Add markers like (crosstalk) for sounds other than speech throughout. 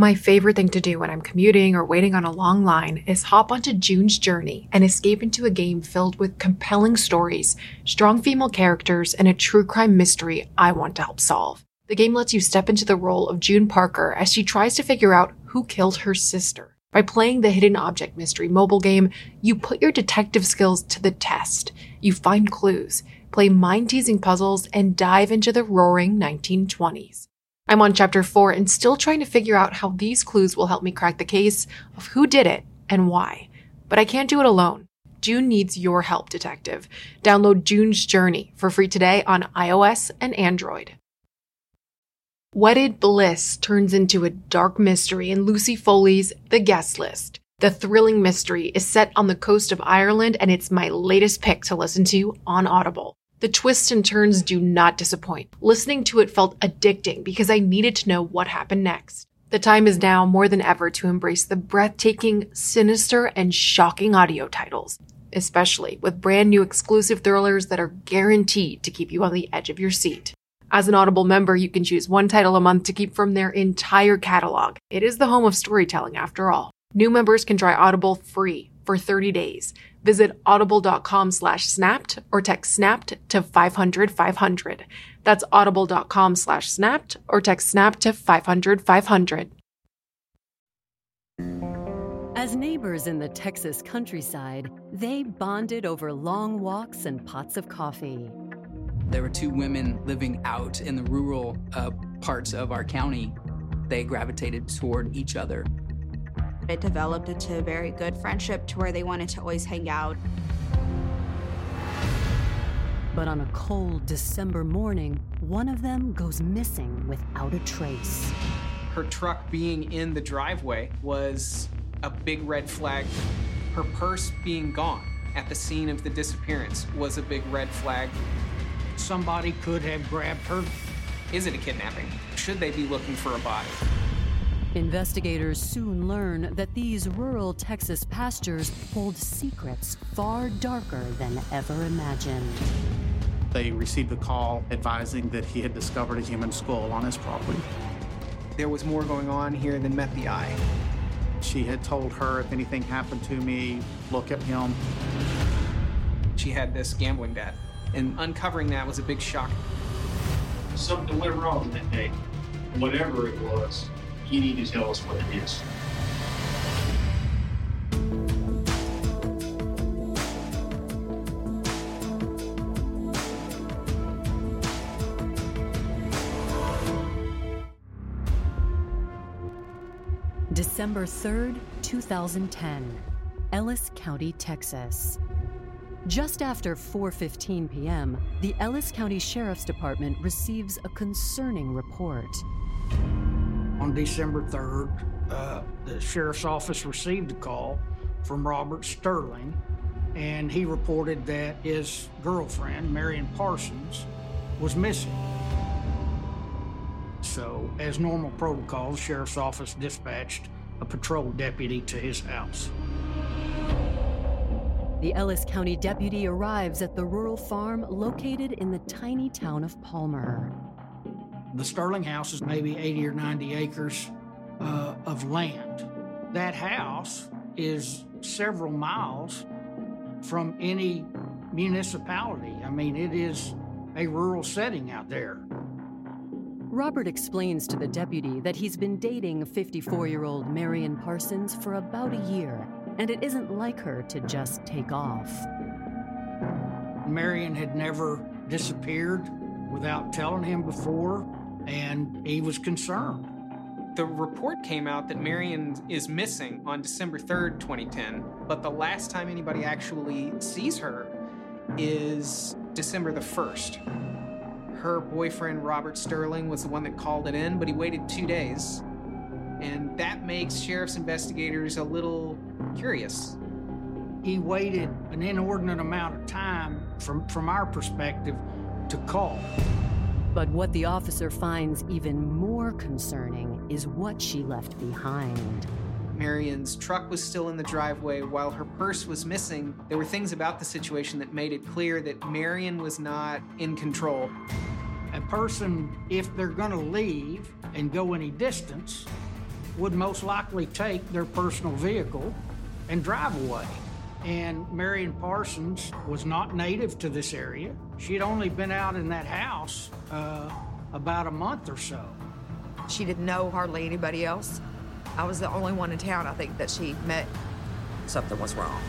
My favorite thing to do when I'm commuting or waiting on a long line is hop onto June's Journey and escape into a game filled with compelling stories, strong female characters, and a true crime mystery I want to help solve. The game lets you step into the role of June Parker as she tries to figure out who killed her sister. By playing the Hidden Object Mystery mobile game, you put your detective skills to the test. You find clues, play mind teasing puzzles, and dive into the roaring 1920s. I'm on chapter 4 and still trying to figure out how these clues will help me crack the case of who did it and why. But I can't do it alone. June needs your help, detective. Download June's Journey for free today on iOS and Android. Wedded Bliss turns into a dark mystery in Lucy Foley's The Guest List. The thrilling mystery is set on the coast of Ireland and it's my latest pick to listen to on Audible. The twists and turns do not disappoint. Listening to it felt addicting because I needed to know what happened next. The time is now more than ever to embrace the breathtaking, sinister, and shocking audio titles, especially with brand new exclusive thrillers that are guaranteed to keep you on the edge of your seat. As an Audible member, you can choose one title a month to keep from their entire catalog. It is the home of storytelling after all. New members can try Audible free for 30 days. Visit audible.com slash snapped or text snapped to 500 500. That's audible.com slash snapped or text snapped to 500 500. As neighbors in the Texas countryside, they bonded over long walks and pots of coffee. There were two women living out in the rural uh, parts of our county. They gravitated toward each other. It developed into a very good friendship to where they wanted to always hang out. But on a cold December morning, one of them goes missing without a trace. Her truck being in the driveway was a big red flag. Her purse being gone at the scene of the disappearance was a big red flag. Somebody could have grabbed her. Is it a kidnapping? Should they be looking for a body? Investigators soon learn that these rural Texas pastures hold secrets far darker than ever imagined. They received a call advising that he had discovered a human skull on his property. There was more going on here than met the eye. She had told her, if anything happened to me, look at him. She had this gambling debt, and uncovering that was a big shock. Something went wrong that day. Whatever it was, you need to tell us what it is. December 3rd, 2010, Ellis County, Texas. Just after 4:15 p.m., the Ellis County Sheriff's Department receives a concerning report. On December 3rd, uh, the sheriff's office received a call from Robert Sterling, and he reported that his girlfriend, Marion Parsons, was missing. So, as normal protocol, the sheriff's office dispatched a patrol deputy to his house. The Ellis County deputy arrives at the rural farm located in the tiny town of Palmer. The Sterling house is maybe 80 or 90 acres uh, of land. That house is several miles from any municipality. I mean, it is a rural setting out there. Robert explains to the deputy that he's been dating 54 year old Marion Parsons for about a year, and it isn't like her to just take off. Marion had never disappeared without telling him before, and he was concerned. The report came out that Marion is missing on December 3rd, 2010, but the last time anybody actually sees her is December the 1st. Her boyfriend, Robert Sterling, was the one that called it in, but he waited two days. And that makes sheriff's investigators a little curious. He waited an inordinate amount of time from, from our perspective to call. But what the officer finds even more concerning is what she left behind. Marion's truck was still in the driveway while her purse was missing. There were things about the situation that made it clear that Marion was not in control. A person, if they're going to leave and go any distance, would most likely take their personal vehicle and drive away. And Marion Parsons was not native to this area. She had only been out in that house uh, about a month or so. She didn't know hardly anybody else. I was the only one in town, I think, that she met. Something was wrong.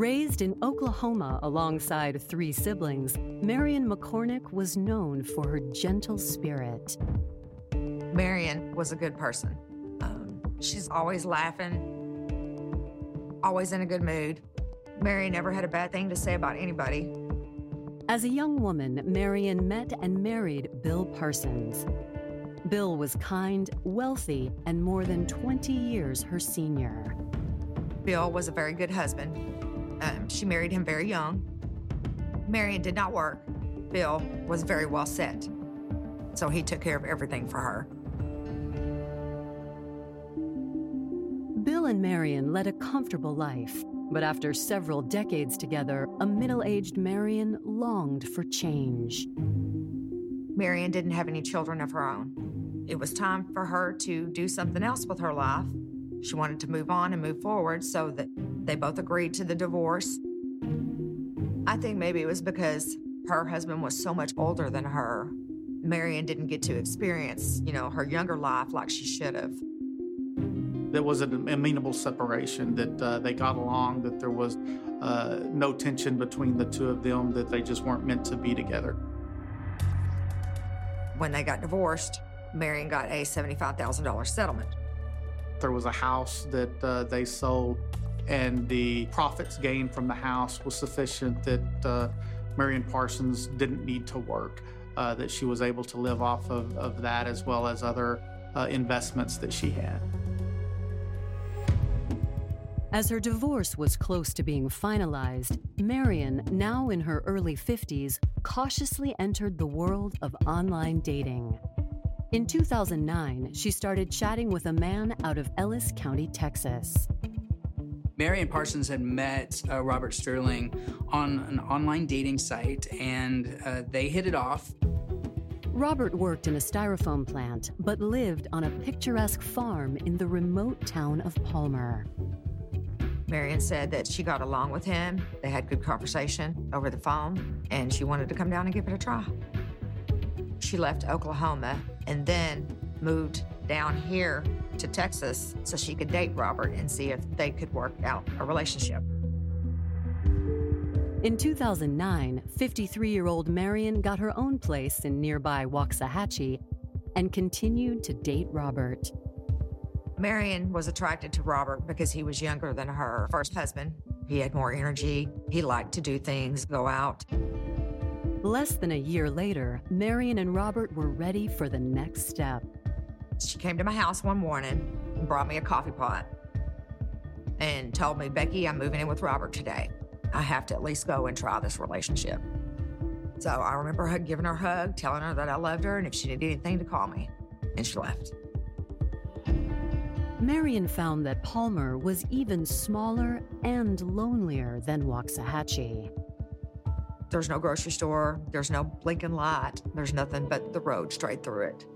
Raised in Oklahoma alongside three siblings, Marion McCormick was known for her gentle spirit. Marion was a good person. Um, she's always laughing, always in a good mood. Marion never had a bad thing to say about anybody. As a young woman, Marion met and married Bill Parsons. Bill was kind, wealthy, and more than 20 years her senior. Bill was a very good husband. Um, she married him very young. Marion did not work. Bill was very well set, so he took care of everything for her. And Marion led a comfortable life, but after several decades together, a middle aged Marion longed for change. Marion didn't have any children of her own. It was time for her to do something else with her life. She wanted to move on and move forward, so that they both agreed to the divorce. I think maybe it was because her husband was so much older than her. Marion didn't get to experience, you know, her younger life like she should have. There was an amenable separation, that uh, they got along, that there was uh, no tension between the two of them, that they just weren't meant to be together. When they got divorced, Marion got a $75,000 settlement. There was a house that uh, they sold, and the profits gained from the house was sufficient that uh, Marion Parsons didn't need to work, uh, that she was able to live off of, of that as well as other uh, investments that she had. As her divorce was close to being finalized, Marion, now in her early 50s, cautiously entered the world of online dating. In 2009, she started chatting with a man out of Ellis County, Texas. Marion Parsons had met uh, Robert Sterling on an online dating site and uh, they hit it off. Robert worked in a styrofoam plant, but lived on a picturesque farm in the remote town of Palmer. Marion said that she got along with him. They had good conversation over the phone, and she wanted to come down and give it a try. She left Oklahoma and then moved down here to Texas so she could date Robert and see if they could work out a relationship. In 2009, 53 year old Marion got her own place in nearby Waxahachie and continued to date Robert. Marion was attracted to Robert because he was younger than her first husband. He had more energy, he liked to do things, go out. Less than a year later, Marion and Robert were ready for the next step. She came to my house one morning and brought me a coffee pot and told me, Becky, I'm moving in with Robert today. I have to at least go and try this relationship. So I remember her giving her a hug, telling her that I loved her and if she needed anything to call me. And she left. Marion found that Palmer was even smaller and lonelier than Waxahachie. There's no grocery store, there's no blinking light, there's nothing but the road straight through it.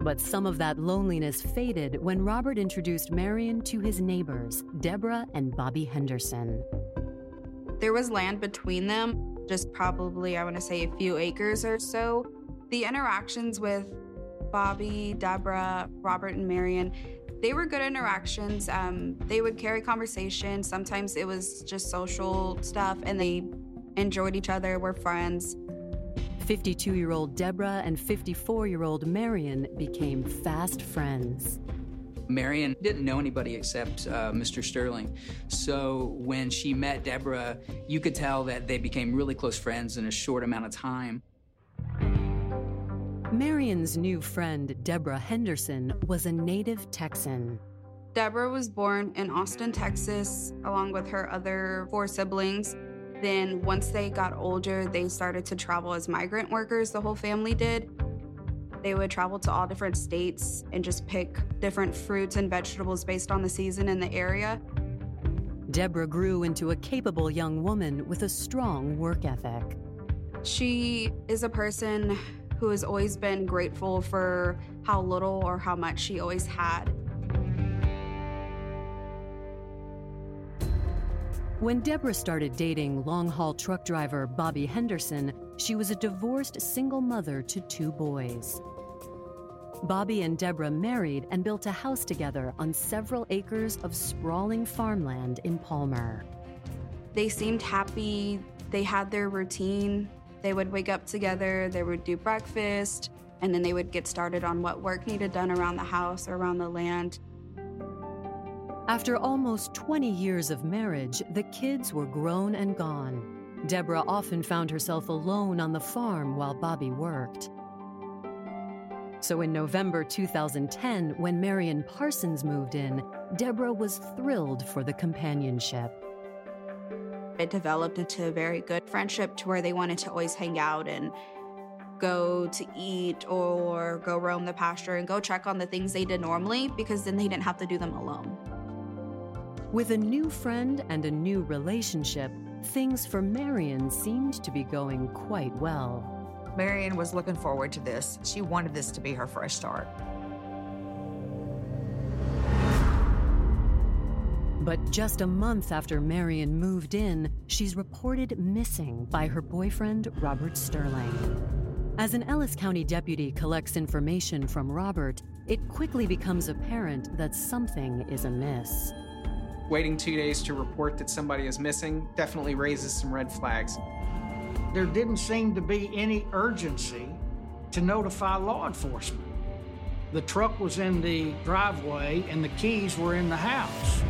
But some of that loneliness faded when Robert introduced Marion to his neighbors, Deborah and Bobby Henderson. There was land between them, just probably, I want to say, a few acres or so. The interactions with Bobby, Deborah, Robert, and Marion, they were good interactions. Um, they would carry conversation. Sometimes it was just social stuff, and they enjoyed each other, were friends. 52 year old Deborah and 54 year old Marion became fast friends. Marion didn't know anybody except uh, Mr. Sterling. So when she met Deborah, you could tell that they became really close friends in a short amount of time. Marion's new friend, Deborah Henderson, was a native Texan. Deborah was born in Austin, Texas, along with her other four siblings. Then, once they got older, they started to travel as migrant workers, the whole family did. They would travel to all different states and just pick different fruits and vegetables based on the season in the area. Deborah grew into a capable young woman with a strong work ethic. She is a person who has always been grateful for how little or how much she always had. When Deborah started dating long haul truck driver Bobby Henderson, she was a divorced single mother to two boys. Bobby and Deborah married and built a house together on several acres of sprawling farmland in Palmer. They seemed happy, they had their routine. They would wake up together, they would do breakfast, and then they would get started on what work needed done around the house or around the land. After almost 20 years of marriage, the kids were grown and gone. Deborah often found herself alone on the farm while Bobby worked. So in November 2010, when Marion Parsons moved in, Deborah was thrilled for the companionship. It developed into a very good friendship to where they wanted to always hang out and go to eat or go roam the pasture and go check on the things they did normally because then they didn't have to do them alone. With a new friend and a new relationship, things for Marion seemed to be going quite well. Marion was looking forward to this. She wanted this to be her fresh start. But just a month after Marion moved in, she's reported missing by her boyfriend, Robert Sterling. As an Ellis County deputy collects information from Robert, it quickly becomes apparent that something is amiss. Waiting two days to report that somebody is missing definitely raises some red flags there didn't seem to be any urgency to notify law enforcement. The truck was in the driveway and the keys were in the house.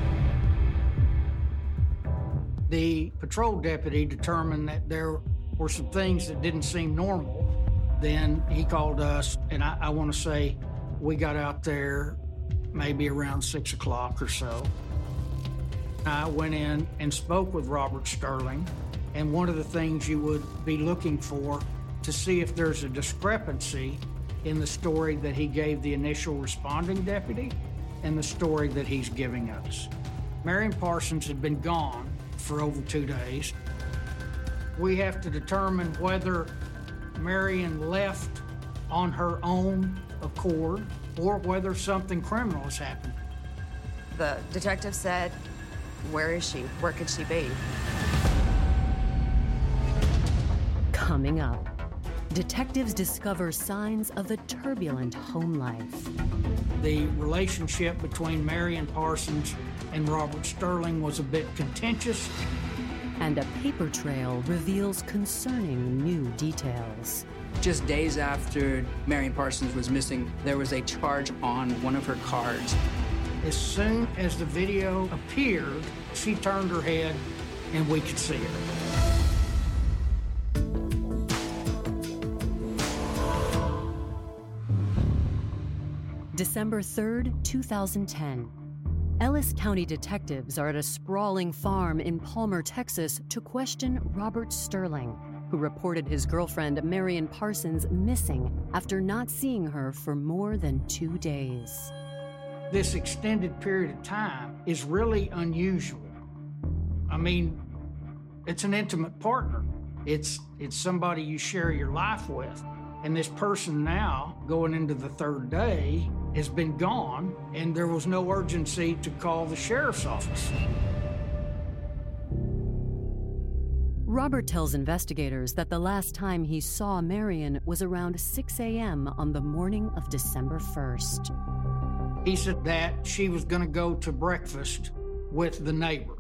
The patrol deputy determined that there were some things that didn't seem normal. Then he called us, and I, I want to say we got out there maybe around six o'clock or so. I went in and spoke with Robert Sterling, and one of the things you would be looking for to see if there's a discrepancy in the story that he gave the initial responding deputy and the story that he's giving us. Marion Parsons had been gone for over two days. We have to determine whether Marion left on her own accord or whether something criminal has happened. The detective said, Where is she? Where could she be? Coming up, detectives discover signs of a turbulent home life. The relationship between Marion Parsons and Robert Sterling was a bit contentious. And a paper trail reveals concerning new details. Just days after Marion Parsons was missing, there was a charge on one of her cards. As soon as the video appeared, she turned her head and we could see her. December 3rd, 2010. Ellis County detectives are at a sprawling farm in Palmer, Texas to question Robert Sterling, who reported his girlfriend Marion Parsons missing after not seeing her for more than two days. This extended period of time is really unusual. I mean, it's an intimate partner. It's it's somebody you share your life with. And this person now, going into the third day, has been gone, and there was no urgency to call the sheriff's office. Robert tells investigators that the last time he saw Marion was around 6 a.m. on the morning of December 1st. He said that she was going to go to breakfast with the neighbor.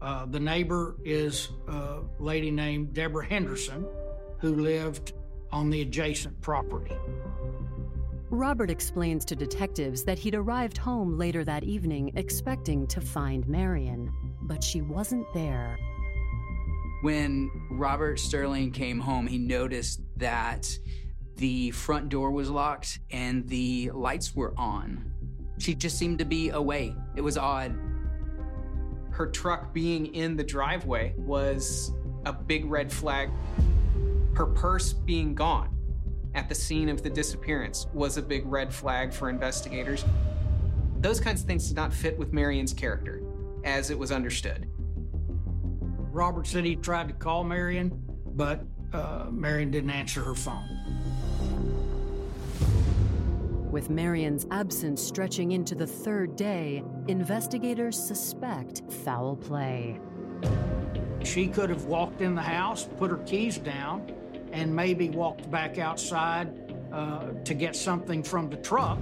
Uh, the neighbor is a lady named Deborah Henderson, who lived on the adjacent property. Robert explains to detectives that he'd arrived home later that evening expecting to find Marion, but she wasn't there. When Robert Sterling came home, he noticed that the front door was locked and the lights were on. She just seemed to be away. It was odd. Her truck being in the driveway was a big red flag. Her purse being gone at the scene of the disappearance was a big red flag for investigators. Those kinds of things did not fit with Marion's character, as it was understood. Robert said he tried to call Marion, but uh, Marion didn't answer her phone. With Marion's absence stretching into the third day, investigators suspect foul play. She could have walked in the house, put her keys down, and maybe walked back outside uh, to get something from the truck,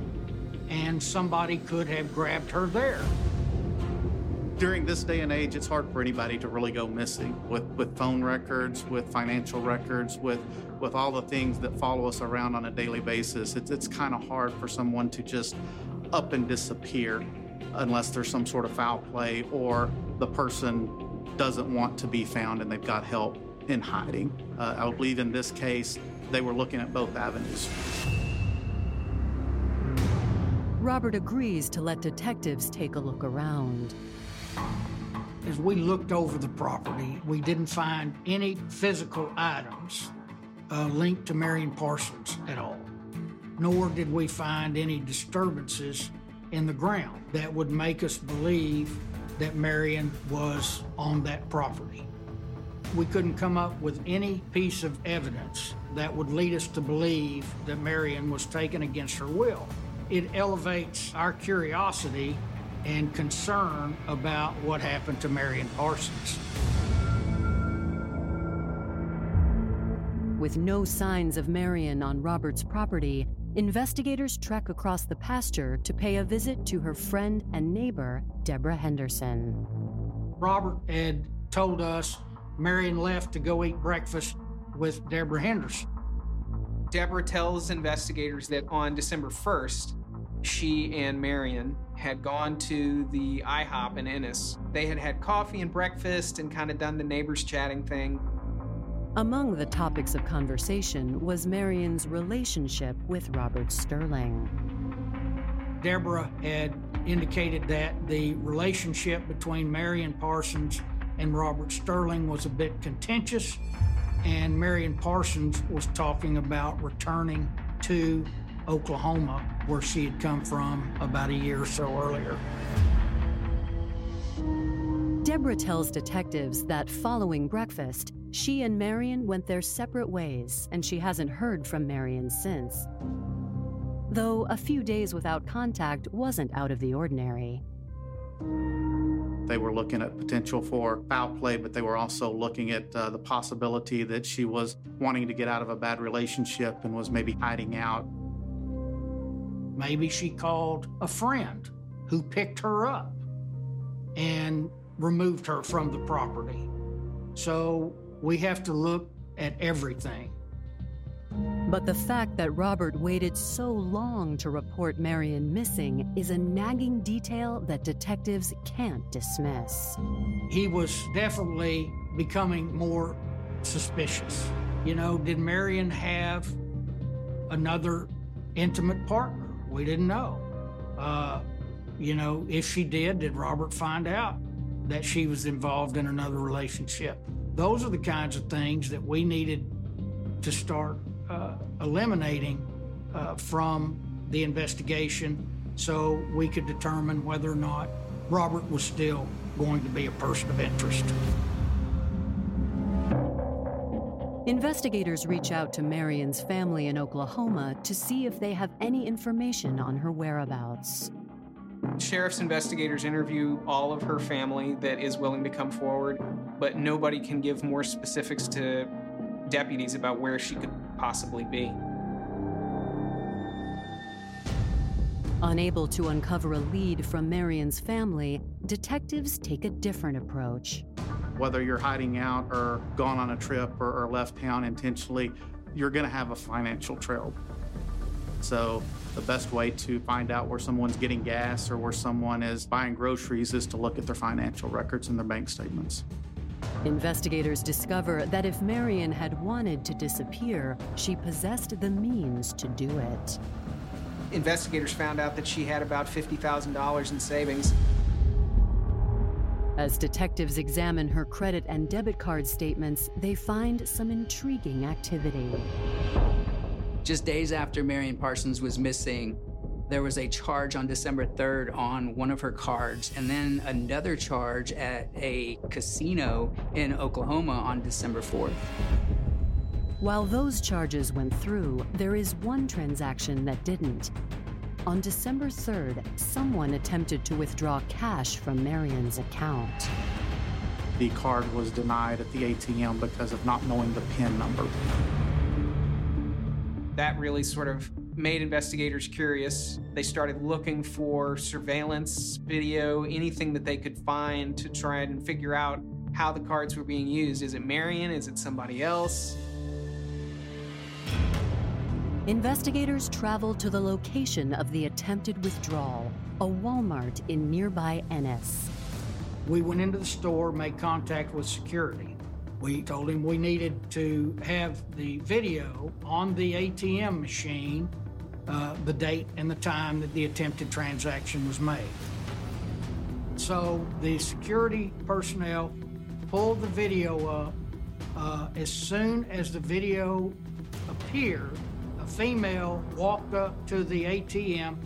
and somebody could have grabbed her there. During this day and age, it's hard for anybody to really go missing with, with phone records, with financial records, with, with all the things that follow us around on a daily basis. It's, it's kind of hard for someone to just up and disappear unless there's some sort of foul play or the person doesn't want to be found and they've got help in hiding. Uh, I believe in this case, they were looking at both avenues. Robert agrees to let detectives take a look around. As we looked over the property, we didn't find any physical items uh, linked to Marion Parsons at all, nor did we find any disturbances in the ground that would make us believe that Marion was on that property. We couldn't come up with any piece of evidence that would lead us to believe that Marion was taken against her will. It elevates our curiosity and concern about what happened to Marion Parsons. With no signs of Marion on Robert's property, investigators trek across the pasture to pay a visit to her friend and neighbor, Deborah Henderson. Robert had told us Marion left to go eat breakfast with Deborah Henderson. Deborah tells investigators that on December 1st, she and Marion had gone to the IHOP in Ennis. They had had coffee and breakfast and kind of done the neighbors chatting thing. Among the topics of conversation was Marion's relationship with Robert Sterling. Deborah had indicated that the relationship between Marion Parsons and Robert Sterling was a bit contentious, and Marion Parsons was talking about returning to Oklahoma, where she had come from about a year or so earlier. Deborah tells detectives that following breakfast, she and Marion went their separate ways, and she hasn't heard from Marion since. Though a few days without contact wasn't out of the ordinary. They were looking at potential for foul play, but they were also looking at uh, the possibility that she was wanting to get out of a bad relationship and was maybe hiding out. Maybe she called a friend who picked her up and removed her from the property. So we have to look at everything. But the fact that Robert waited so long to report Marion missing is a nagging detail that detectives can't dismiss. He was definitely becoming more suspicious. You know, did Marion have another intimate partner? We didn't know. Uh, you know, if she did, did Robert find out that she was involved in another relationship? Those are the kinds of things that we needed to start eliminating uh, from the investigation so we could determine whether or not Robert was still going to be a person of interest. Investigators reach out to Marion's family in Oklahoma to see if they have any information on her whereabouts. Sheriff's investigators interview all of her family that is willing to come forward, but nobody can give more specifics to deputies about where she could possibly be. Unable to uncover a lead from Marion's family, detectives take a different approach. Whether you're hiding out or gone on a trip or, or left town intentionally, you're going to have a financial trail. So, the best way to find out where someone's getting gas or where someone is buying groceries is to look at their financial records and their bank statements. Investigators discover that if Marion had wanted to disappear, she possessed the means to do it. Investigators found out that she had about $50,000 in savings. As detectives examine her credit and debit card statements, they find some intriguing activity. Just days after Marion Parsons was missing, there was a charge on December 3rd on one of her cards, and then another charge at a casino in Oklahoma on December 4th. While those charges went through, there is one transaction that didn't. On December 3rd, someone attempted to withdraw cash from Marion's account. The card was denied at the ATM because of not knowing the PIN number. That really sort of made investigators curious. They started looking for surveillance video, anything that they could find to try and figure out how the cards were being used. Is it Marion? Is it somebody else? Investigators traveled to the location of the attempted withdrawal, a Walmart in nearby Ennis. We went into the store, made contact with security. We told him we needed to have the video on the ATM machine, uh, the date and the time that the attempted transaction was made. So the security personnel pulled the video up. Uh, as soon as the video appeared, a female walked up to the ATM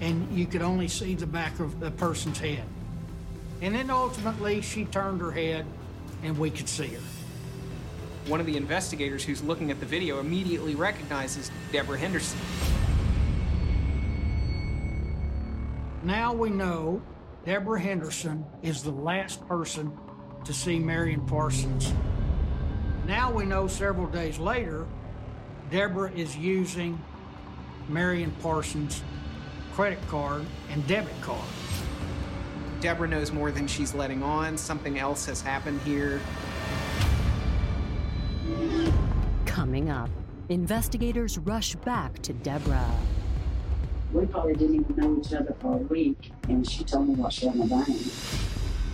and you could only see the back of the person's head. And then ultimately she turned her head and we could see her. One of the investigators who's looking at the video immediately recognizes Deborah Henderson. Now we know Deborah Henderson is the last person to see Marion Parsons. Now we know several days later, Deborah is using Marion Parsons' credit card and debit card. Deborah knows more than she's letting on. Something else has happened here. Coming up, investigators rush back to Deborah. We probably didn't even know each other for a week, and she told me what she had in the bank.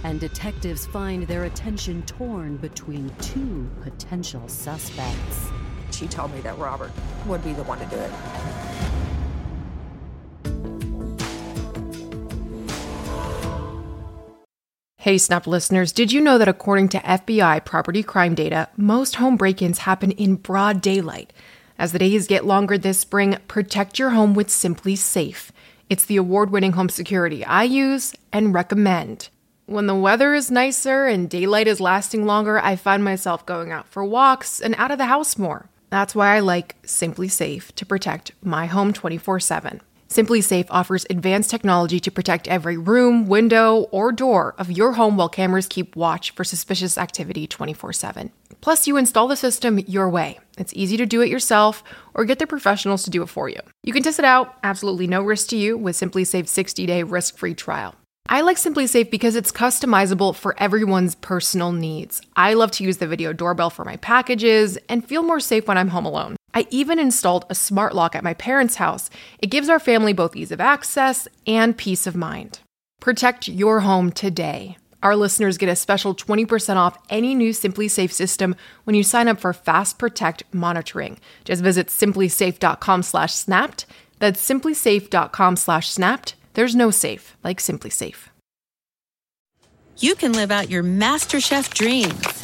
And detectives find their attention torn between two potential suspects. She told me that Robert would be the one to do it. Hey, Snap listeners, did you know that according to FBI property crime data, most home break ins happen in broad daylight? As the days get longer this spring, protect your home with SimpliSafe. It's the award winning home security I use and recommend. When the weather is nicer and daylight is lasting longer, I find myself going out for walks and out of the house more. That's why I like SimpliSafe to protect my home 24 7. SimpliSafe offers advanced technology to protect every room, window, or door of your home while cameras keep watch for suspicious activity 24 7. Plus, you install the system your way. It's easy to do it yourself or get the professionals to do it for you. You can test it out, absolutely no risk to you, with SimpliSafe's 60 day risk free trial. I like SimpliSafe because it's customizable for everyone's personal needs. I love to use the video doorbell for my packages and feel more safe when I'm home alone. I even installed a smart lock at my parents' house. It gives our family both ease of access and peace of mind. Protect your home today. Our listeners get a special 20% off any new SimpliSafe system when you sign up for Fast Protect monitoring. Just visit simplisafe.com/snapped. That's simplisafe.com/snapped. There's no safe like SimpliSafe. You can live out your MasterChef dreams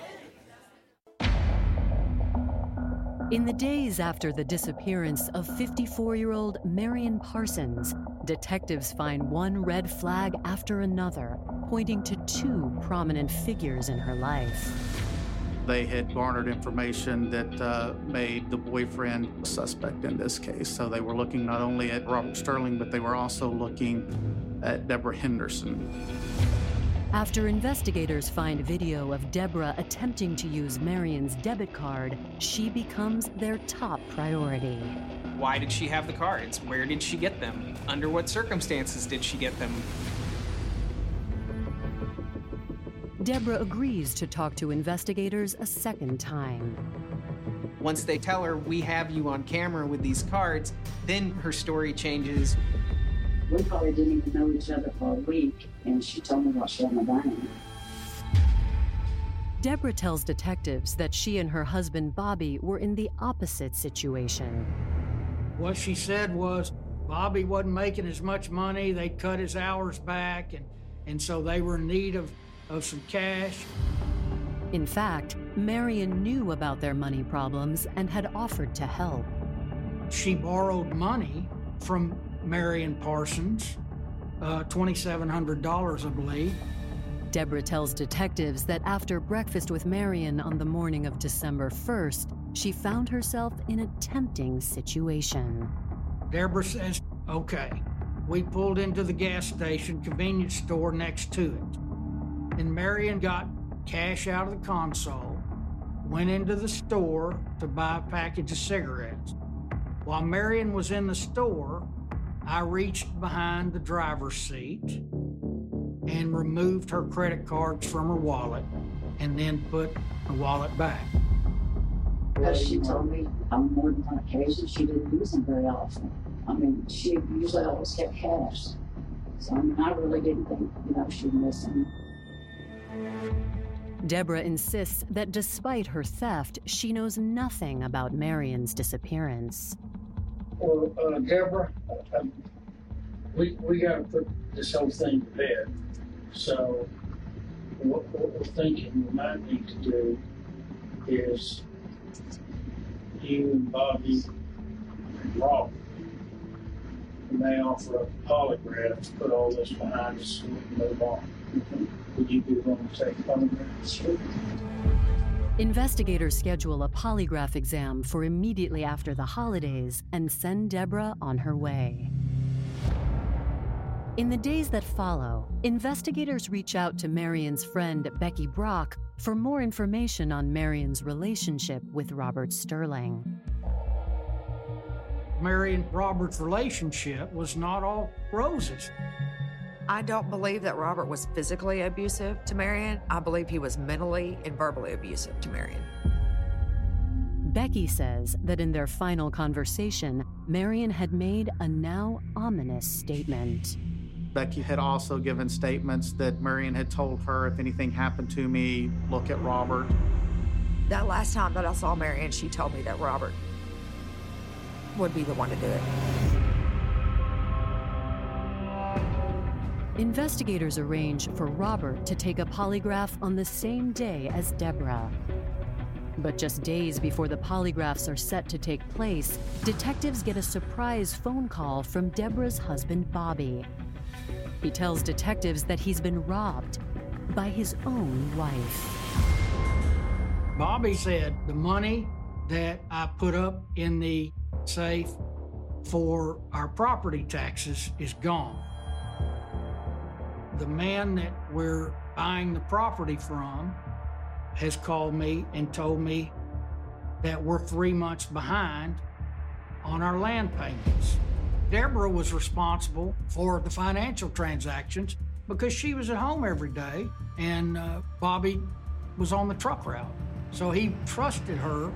In the days after the disappearance of 54 year old Marion Parsons, detectives find one red flag after another, pointing to two prominent figures in her life. They had garnered information that uh, made the boyfriend suspect in this case. So they were looking not only at Robert Sterling, but they were also looking at Deborah Henderson. After investigators find video of Deborah attempting to use Marion's debit card, she becomes their top priority. Why did she have the cards? Where did she get them? Under what circumstances did she get them? Deborah agrees to talk to investigators a second time. Once they tell her, we have you on camera with these cards, then her story changes. We probably didn't even know each other for a week, and she told me what she had in the bank. Deborah tells detectives that she and her husband Bobby were in the opposite situation. What she said was, Bobby wasn't making as much money. They cut his hours back, and, and so they were in need of, of some cash. In fact, Marion knew about their money problems and had offered to help. She borrowed money from Marion Parsons, uh, $2,700, I believe. Deborah tells detectives that after breakfast with Marion on the morning of December 1st, she found herself in a tempting situation. Deborah says, okay. We pulled into the gas station convenience store next to it. And Marion got cash out of the console, went into the store to buy a package of cigarettes. While Marion was in the store, I reached behind the driver's seat and removed her credit cards from her wallet and then put the wallet back. Because she told me on more than one occasion she didn't use them very often. I mean, she usually always kept cash. So I mean, I really didn't think, you know, she'd miss them. Deborah insists that despite her theft, she knows nothing about Marion's disappearance. Well, uh, Deborah, uh, we, we got to put this whole thing to bed. So, what, what we're thinking we might need to do is you and Bobby and Rob may offer a polygraph to put all this behind us and move on. Would you be willing to take a polygraph? Sure. Investigators schedule a polygraph exam for immediately after the holidays and send Deborah on her way. In the days that follow, investigators reach out to Marion's friend Becky Brock for more information on Marion's relationship with Robert Sterling. Marion Robert's relationship was not all roses. I don't believe that Robert was physically abusive to Marion. I believe he was mentally and verbally abusive to Marion. Becky says that in their final conversation, Marion had made a now ominous statement. Becky had also given statements that Marion had told her if anything happened to me, look at Robert. That last time that I saw Marion, she told me that Robert would be the one to do it. Investigators arrange for Robert to take a polygraph on the same day as Deborah. But just days before the polygraphs are set to take place, detectives get a surprise phone call from Deborah's husband, Bobby. He tells detectives that he's been robbed by his own wife. Bobby said the money that I put up in the safe for our property taxes is gone. The man that we're buying the property from has called me and told me that we're three months behind on our land payments. Deborah was responsible for the financial transactions because she was at home every day and uh, Bobby was on the truck route. So he trusted her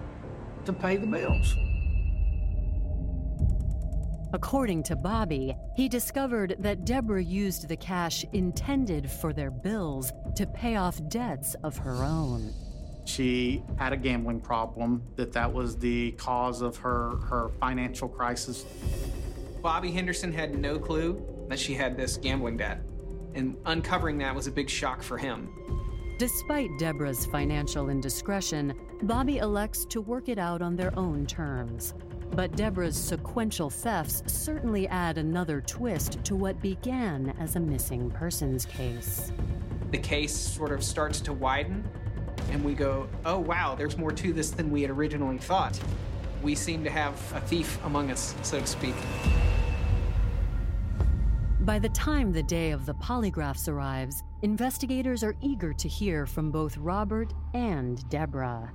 to pay the bills. According to Bobby, he discovered that Deborah used the cash intended for their bills to pay off debts of her own. She had a gambling problem, that that was the cause of her, her financial crisis. Bobby Henderson had no clue that she had this gambling debt, and uncovering that was a big shock for him. Despite Deborah's financial indiscretion, Bobby elects to work it out on their own terms. But Deborah's sequential thefts certainly add another twist to what began as a missing persons case. The case sort of starts to widen, and we go, oh wow, there's more to this than we had originally thought. We seem to have a thief among us, so to speak. By the time the day of the polygraphs arrives, investigators are eager to hear from both Robert and Deborah.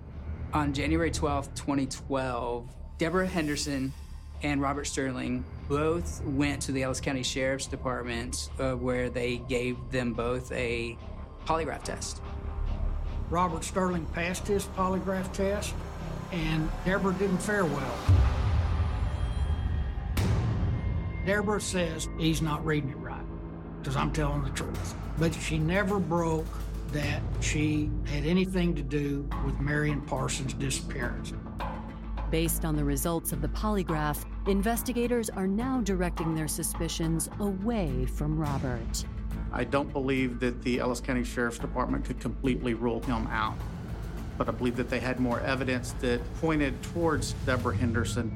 On January 12th, 2012, Deborah Henderson and Robert Sterling both went to the Ellis County Sheriff's Department uh, where they gave them both a polygraph test. Robert Sterling passed his polygraph test, and Deborah didn't fare well. Deborah says he's not reading it right, because I'm telling the truth. But she never broke that she had anything to do with Marion Parsons' disappearance. Based on the results of the polygraph, investigators are now directing their suspicions away from Robert. I don't believe that the Ellis County Sheriff's Department could completely rule him out, but I believe that they had more evidence that pointed towards Deborah Henderson.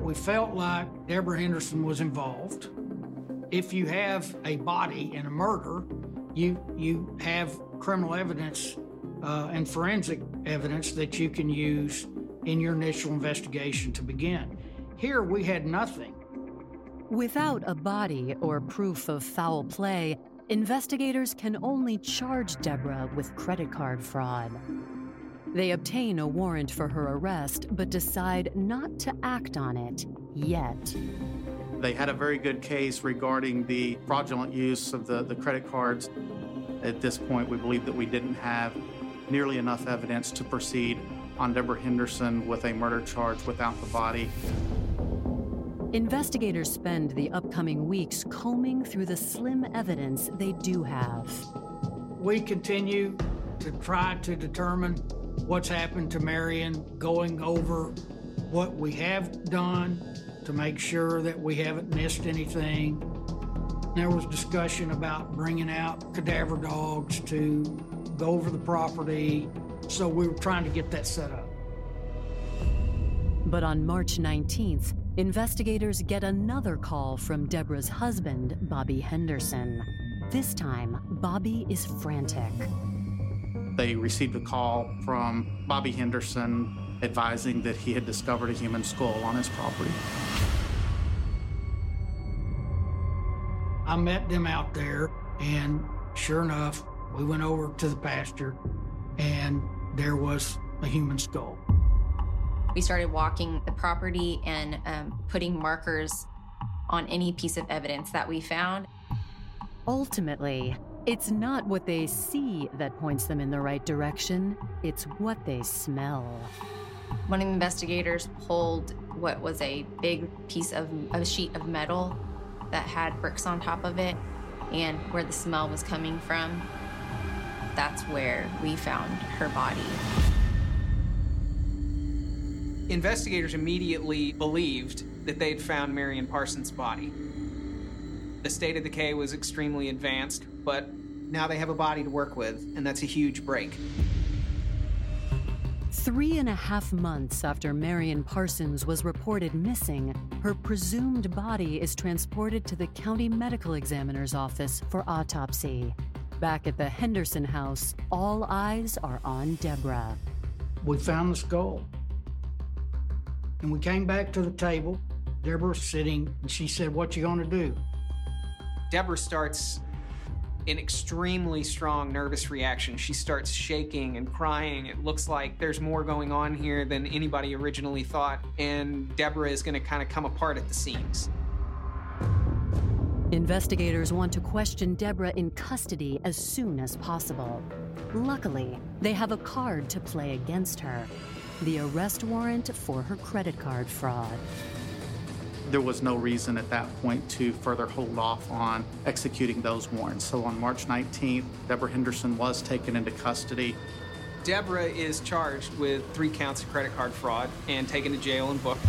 We felt like Deborah Henderson was involved. If you have a body in a murder, you you have criminal evidence uh, and forensic evidence that you can use in your initial investigation to begin. Here we had nothing. Without a body or proof of foul play, investigators can only charge Deborah with credit card fraud. They obtain a warrant for her arrest, but decide not to act on it yet. They had a very good case regarding the fraudulent use of the, the credit cards. At this point, we believe that we didn't have nearly enough evidence to proceed on Deborah Henderson with a murder charge without the body. Investigators spend the upcoming weeks combing through the slim evidence they do have. We continue to try to determine what's happened to Marion, going over what we have done to make sure that we haven't missed anything. There was discussion about bringing out cadaver dogs to go over the property, so we were trying to get that set up. But on March 19th, investigators get another call from Deborah's husband, Bobby Henderson. This time, Bobby is frantic. They received a call from Bobby Henderson advising that he had discovered a human skull on his property. I met them out there, and sure enough, we went over to the pasture, and there was a human skull. We started walking the property and um, putting markers on any piece of evidence that we found. Ultimately, it's not what they see that points them in the right direction, it's what they smell. One of the investigators pulled what was a big piece of a sheet of metal that had bricks on top of it, and where the smell was coming from, that's where we found her body. Investigators immediately believed that they'd found Marion Parsons' body. The state of decay was extremely advanced, but now they have a body to work with, and that's a huge break. Three and a half months after Marion Parsons was reported missing, her presumed body is transported to the county medical examiner's office for autopsy. Back at the Henderson house, all eyes are on Deborah. We found the skull. And we came back to the table. Deborah's sitting, and she said, What you gonna do? Deborah starts an extremely strong nervous reaction. She starts shaking and crying. It looks like there's more going on here than anybody originally thought, and Deborah is going to kind of come apart at the seams. Investigators want to question Deborah in custody as soon as possible. Luckily, they have a card to play against her the arrest warrant for her credit card fraud there was no reason at that point to further hold off on executing those warrants. So on March 19th, Deborah Henderson was taken into custody. Deborah is charged with three counts of credit card fraud and taken to jail and booked.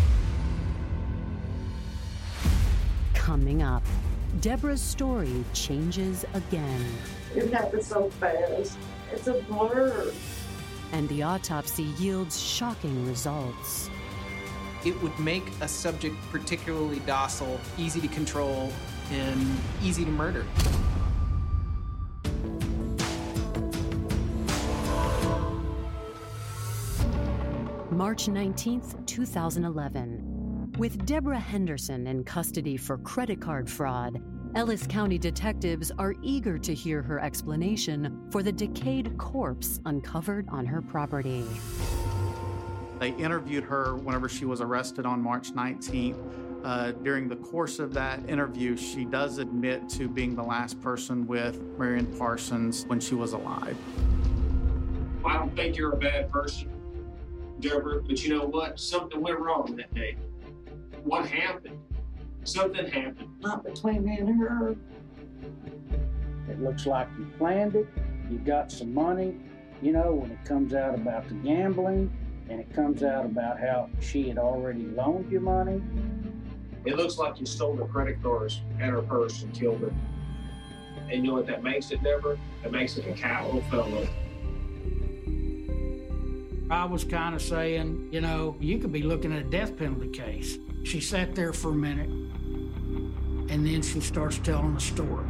Coming up, Deborah's story changes again. It happened so fast. It's a blur. And the autopsy yields shocking results it would make a subject particularly docile, easy to control, and easy to murder. March 19th, 2011. With Deborah Henderson in custody for credit card fraud, Ellis County detectives are eager to hear her explanation for the decayed corpse uncovered on her property. They interviewed her whenever she was arrested on March 19th. Uh, during the course of that interview, she does admit to being the last person with Marion Parsons when she was alive. I don't think you're a bad person, Deborah, but you know what? Something went wrong that day. What happened? Something happened. Not between me and her. It looks like you planned it. You got some money. You know, when it comes out about the gambling, and it comes out about how she had already loaned you money. It looks like you stole the credit cards and her purse and killed her. And you know what that makes it, Deborah? It makes it a capital felony. I was kind of saying, you know, you could be looking at a death penalty case. She sat there for a minute, and then she starts telling the story.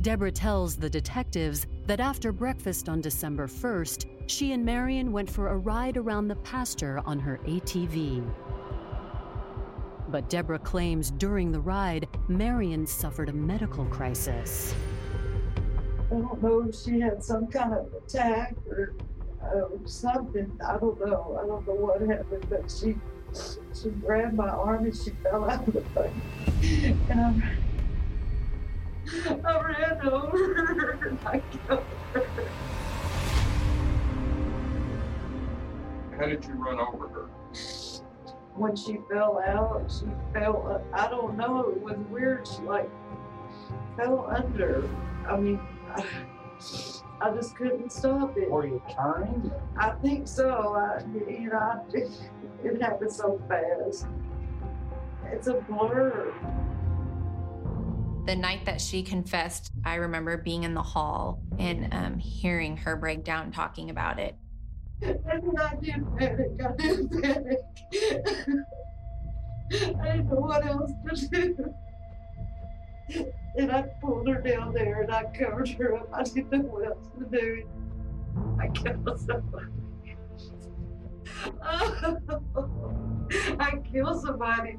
Deborah tells the detectives that after breakfast on December 1st, she and Marion went for a ride around the pasture on her ATV. But Deborah claims during the ride, Marion suffered a medical crisis. I don't know if she had some kind of attack or uh, something. I don't know. I don't know what happened, but she she grabbed my arm and she fell out of the buggy. And I, I ran over her and I killed her. How did you run over her? When she fell out, she fell. I don't know. It was weird. She like fell under. I mean. I, I just couldn't stop it. Were you turning? I think so. I, you know, it, (laughs) it happened so fast. It's a blur. The night that she confessed, I remember being in the hall and um, hearing her break down talking about it. And I did panic. I did panic. (laughs) I didn't know what else to do. And I pulled her down there and I covered her up. I didn't know what else to do. I killed somebody. (laughs) I killed somebody.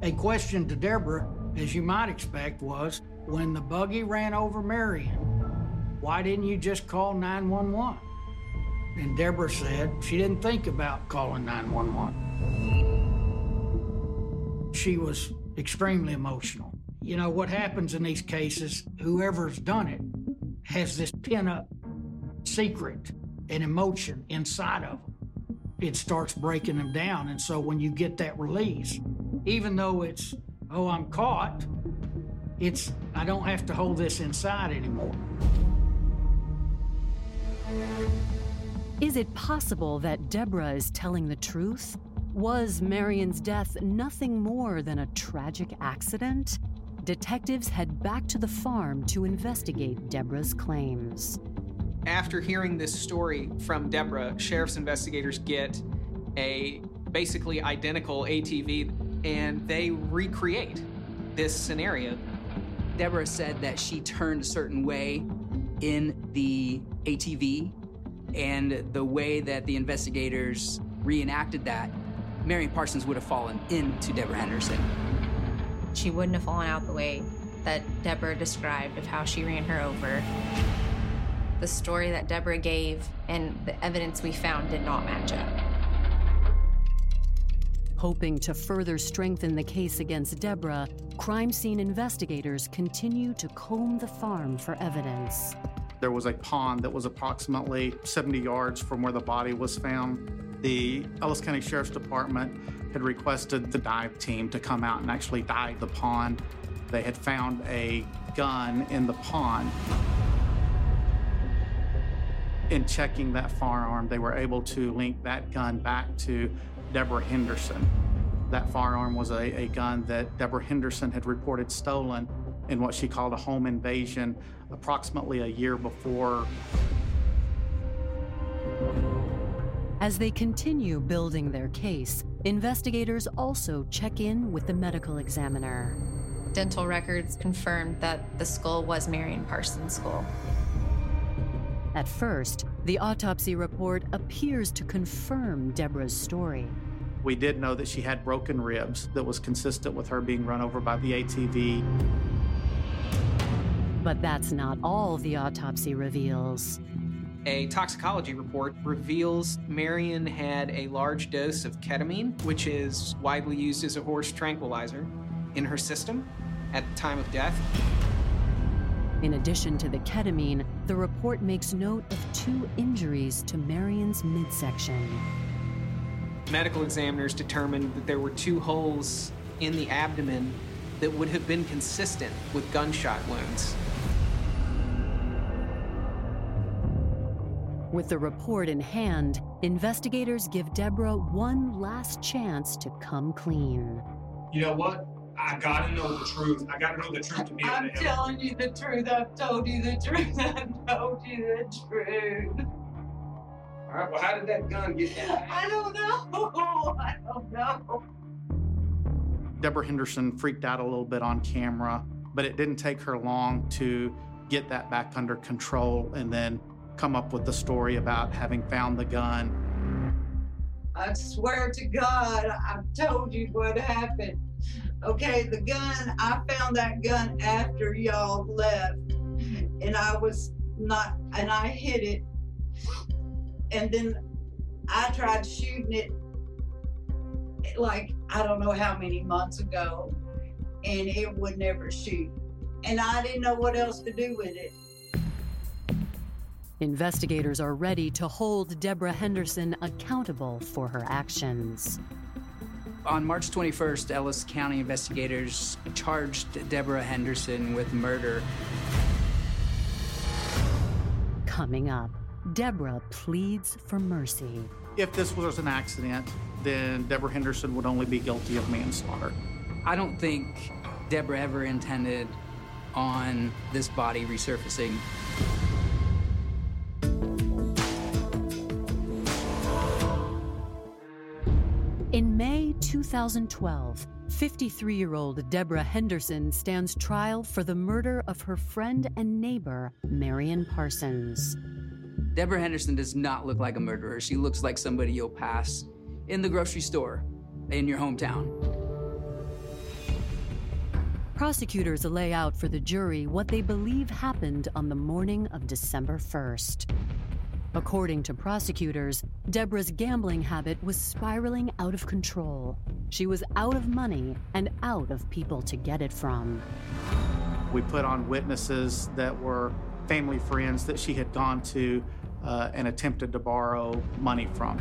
A question to Deborah, as you might expect, was when the buggy ran over Marion, why didn't you just call 911? And Deborah said she didn't think about calling 911. She was extremely emotional. You know, what happens in these cases, whoever's done it has this pent up secret and emotion inside of them. It starts breaking them down. And so when you get that release, even though it's, oh, I'm caught, it's, I don't have to hold this inside anymore. Is it possible that Deborah is telling the truth? Was Marion's death nothing more than a tragic accident? Detectives head back to the farm to investigate Deborah's claims. After hearing this story from Deborah, sheriff's investigators get a basically identical ATV and they recreate this scenario. Deborah said that she turned a certain way in the ATV, and the way that the investigators reenacted that, Marion Parsons would have fallen into Deborah Henderson. She wouldn't have fallen out the way that Deborah described of how she ran her over. The story that Deborah gave and the evidence we found did not match up. Hoping to further strengthen the case against Deborah, crime scene investigators continue to comb the farm for evidence. There was a pond that was approximately 70 yards from where the body was found. The Ellis County Sheriff's Department had requested the dive team to come out and actually dive the pond. They had found a gun in the pond. In checking that firearm, they were able to link that gun back to Deborah Henderson. That firearm was a, a gun that Deborah Henderson had reported stolen in what she called a home invasion approximately a year before. As they continue building their case, investigators also check in with the medical examiner. Dental records confirmed that the skull was Marion Parsons' skull. At first, the autopsy report appears to confirm Deborah's story. We did know that she had broken ribs that was consistent with her being run over by the ATV. But that's not all the autopsy reveals. A toxicology report reveals Marion had a large dose of ketamine, which is widely used as a horse tranquilizer, in her system at the time of death. In addition to the ketamine, the report makes note of two injuries to Marion's midsection. Medical examiners determined that there were two holes in the abdomen that would have been consistent with gunshot wounds. With the report in hand, investigators give Deborah one last chance to come clean. You know what? I gotta know the truth. I gotta know the truth to be able I'm to help. telling you the truth. I've told you the truth. (laughs) I've told you the truth. All right, well, how did that gun get in? (laughs) I don't know. (laughs) I don't know. Deborah Henderson freaked out a little bit on camera, but it didn't take her long to get that back under control and then come up with the story about having found the gun. I swear to God, I've told you what happened. Okay, the gun, I found that gun after y'all left. And I was not, and I hit it. And then I tried shooting it like, I don't know how many months ago. And it would never shoot. And I didn't know what else to do with it. Investigators are ready to hold Deborah Henderson accountable for her actions. On March 21st, Ellis County investigators charged Deborah Henderson with murder. Coming up, Deborah pleads for mercy. If this was an accident, then Deborah Henderson would only be guilty of manslaughter. I don't think Deborah ever intended on this body resurfacing. In May 2012, 53 year old Deborah Henderson stands trial for the murder of her friend and neighbor, Marion Parsons. Deborah Henderson does not look like a murderer. She looks like somebody you'll pass in the grocery store in your hometown. Prosecutors lay out for the jury what they believe happened on the morning of December 1st. According to prosecutors, Deborah's gambling habit was spiraling out of control. She was out of money and out of people to get it from. We put on witnesses that were family friends that she had gone to uh, and attempted to borrow money from.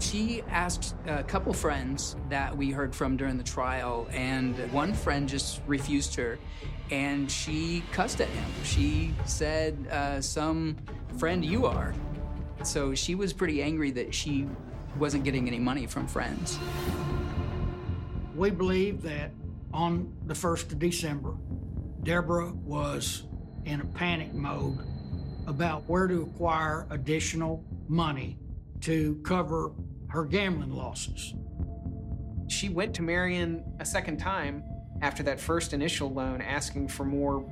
She asked a couple friends that we heard from during the trial, and one friend just refused her, and she cussed at him. She said, uh, Some friend you are. So she was pretty angry that she wasn't getting any money from friends. We believe that on the 1st of December, Deborah was in a panic mode about where to acquire additional money to cover her gambling losses. She went to Marion a second time after that first initial loan asking for more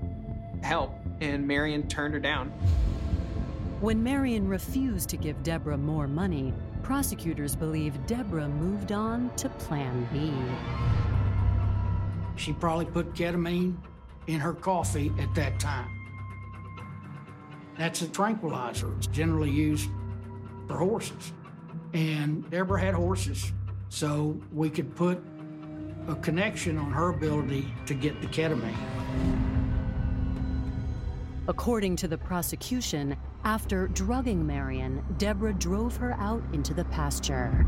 help, and Marion turned her down. When Marion refused to give Deborah more money, prosecutors believe Deborah moved on to Plan B. She probably put ketamine in her coffee at that time. That's a tranquilizer. It's generally used for horses. And Deborah had horses, so we could put a connection on her ability to get the ketamine. According to the prosecution, after drugging Marion, Deborah drove her out into the pasture.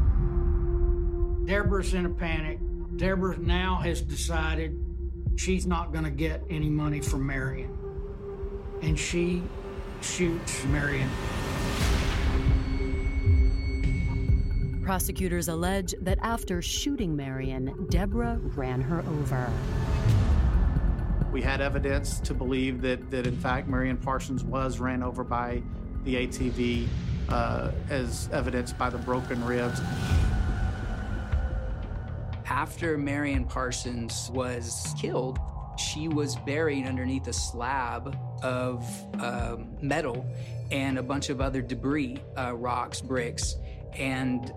Deborah's in a panic. Deborah now has decided she's not going to get any money from Marion. And she shoots Marion. Prosecutors allege that after shooting Marion, Deborah ran her over. We had evidence to believe that, that in fact, Marion Parsons was ran over by the ATV, uh, as evidenced by the broken ribs. After Marion Parsons was killed, she was buried underneath a slab of um, metal and a bunch of other debris, uh, rocks, bricks. And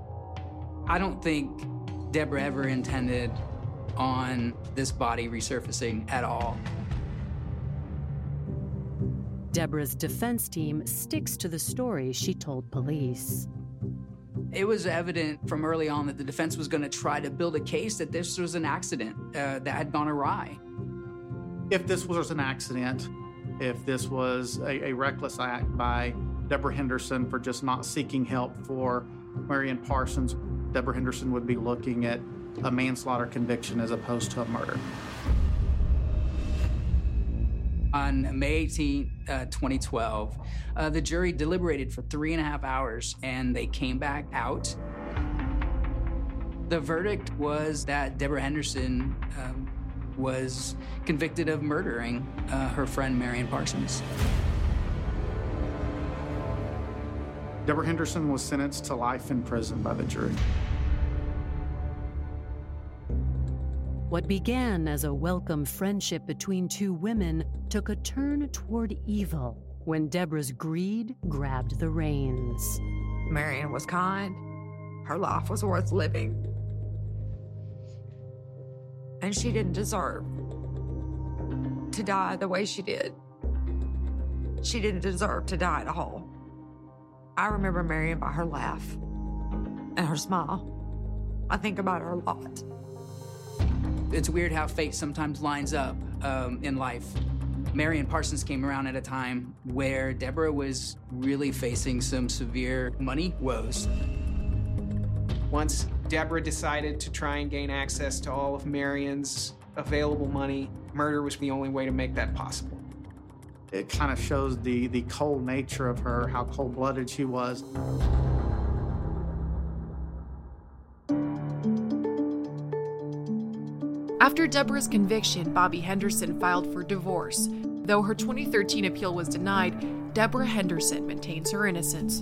I don't think Deborah ever intended on this body resurfacing at all. Deborah's defense team sticks to the story she told police. It was evident from early on that the defense was going to try to build a case that this was an accident uh, that had gone awry. If this was an accident, if this was a, a reckless act by Deborah Henderson for just not seeking help for Marion Parsons, Deborah Henderson would be looking at a manslaughter conviction as opposed to a murder. On May 18, uh, 2012, uh, the jury deliberated for three and a half hours and they came back out. The verdict was that Deborah Henderson um, was convicted of murdering uh, her friend Marion Parsons. Deborah Henderson was sentenced to life in prison by the jury. What began as a welcome friendship between two women took a turn toward evil when Deborah's greed grabbed the reins. Marion was kind. Her life was worth living. And she didn't deserve to die the way she did. She didn't deserve to die at all. I remember Marion by her laugh and her smile. I think about her a lot. It's weird how fate sometimes lines up um, in life. Marion Parsons came around at a time where Deborah was really facing some severe money woes. Once Deborah decided to try and gain access to all of Marion's available money, murder was the only way to make that possible. It kind of shows the, the cold nature of her, how cold blooded she was. After Deborah's conviction, Bobby Henderson filed for divorce. Though her 2013 appeal was denied, Deborah Henderson maintains her innocence.